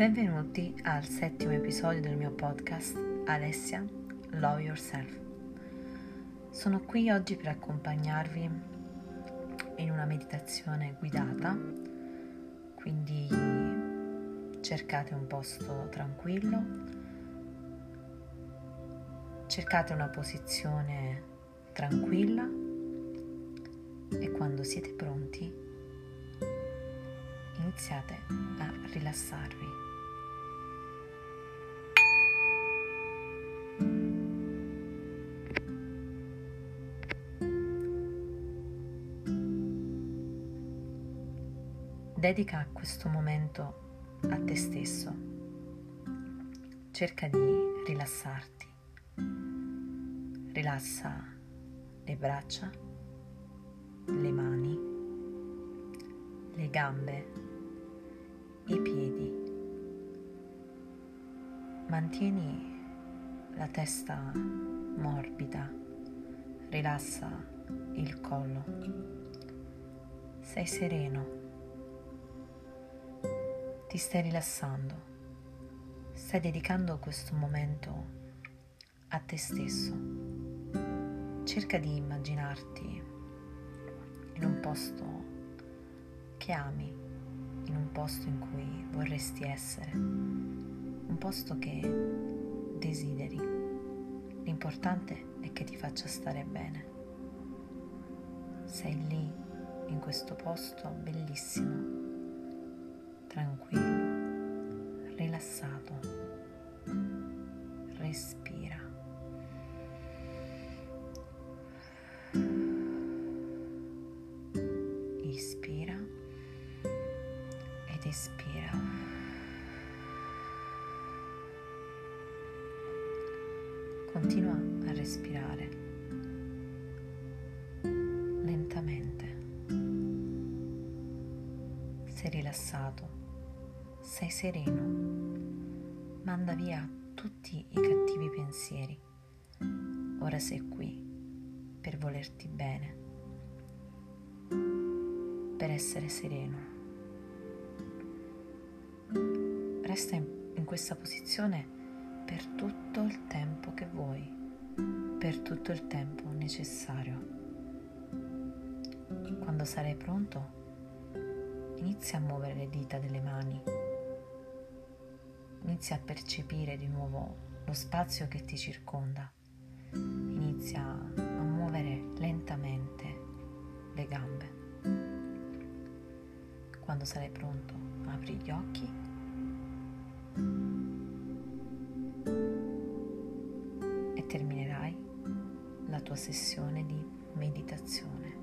Benvenuti al settimo episodio del mio podcast Alessia Love Yourself. Sono qui oggi per accompagnarvi in una meditazione guidata, quindi cercate un posto tranquillo, cercate una posizione tranquilla e quando siete pronti iniziate a rilassarvi. Dedica questo momento a te stesso. Cerca di rilassarti. Rilassa le braccia, le mani, le gambe, i piedi. Mantieni la testa morbida, rilassa il collo. Sei sereno ti stai rilassando, stai dedicando questo momento a te stesso. Cerca di immaginarti in un posto che ami, in un posto in cui vorresti essere, un posto che desideri. L'importante è che ti faccia stare bene. Sei lì, in questo posto bellissimo tranquillo, rilassato. Respira. Ispira ed espira. Continua a respirare lentamente. Sei rilassato sei sereno, manda via tutti i cattivi pensieri. Ora sei qui per volerti bene, per essere sereno. Resta in questa posizione per tutto il tempo che vuoi, per tutto il tempo necessario. Quando sarai pronto, inizia a muovere le dita delle mani Inizia a percepire di nuovo lo spazio che ti circonda. Inizia a muovere lentamente le gambe. Quando sarai pronto, apri gli occhi. E terminerai la tua sessione di meditazione.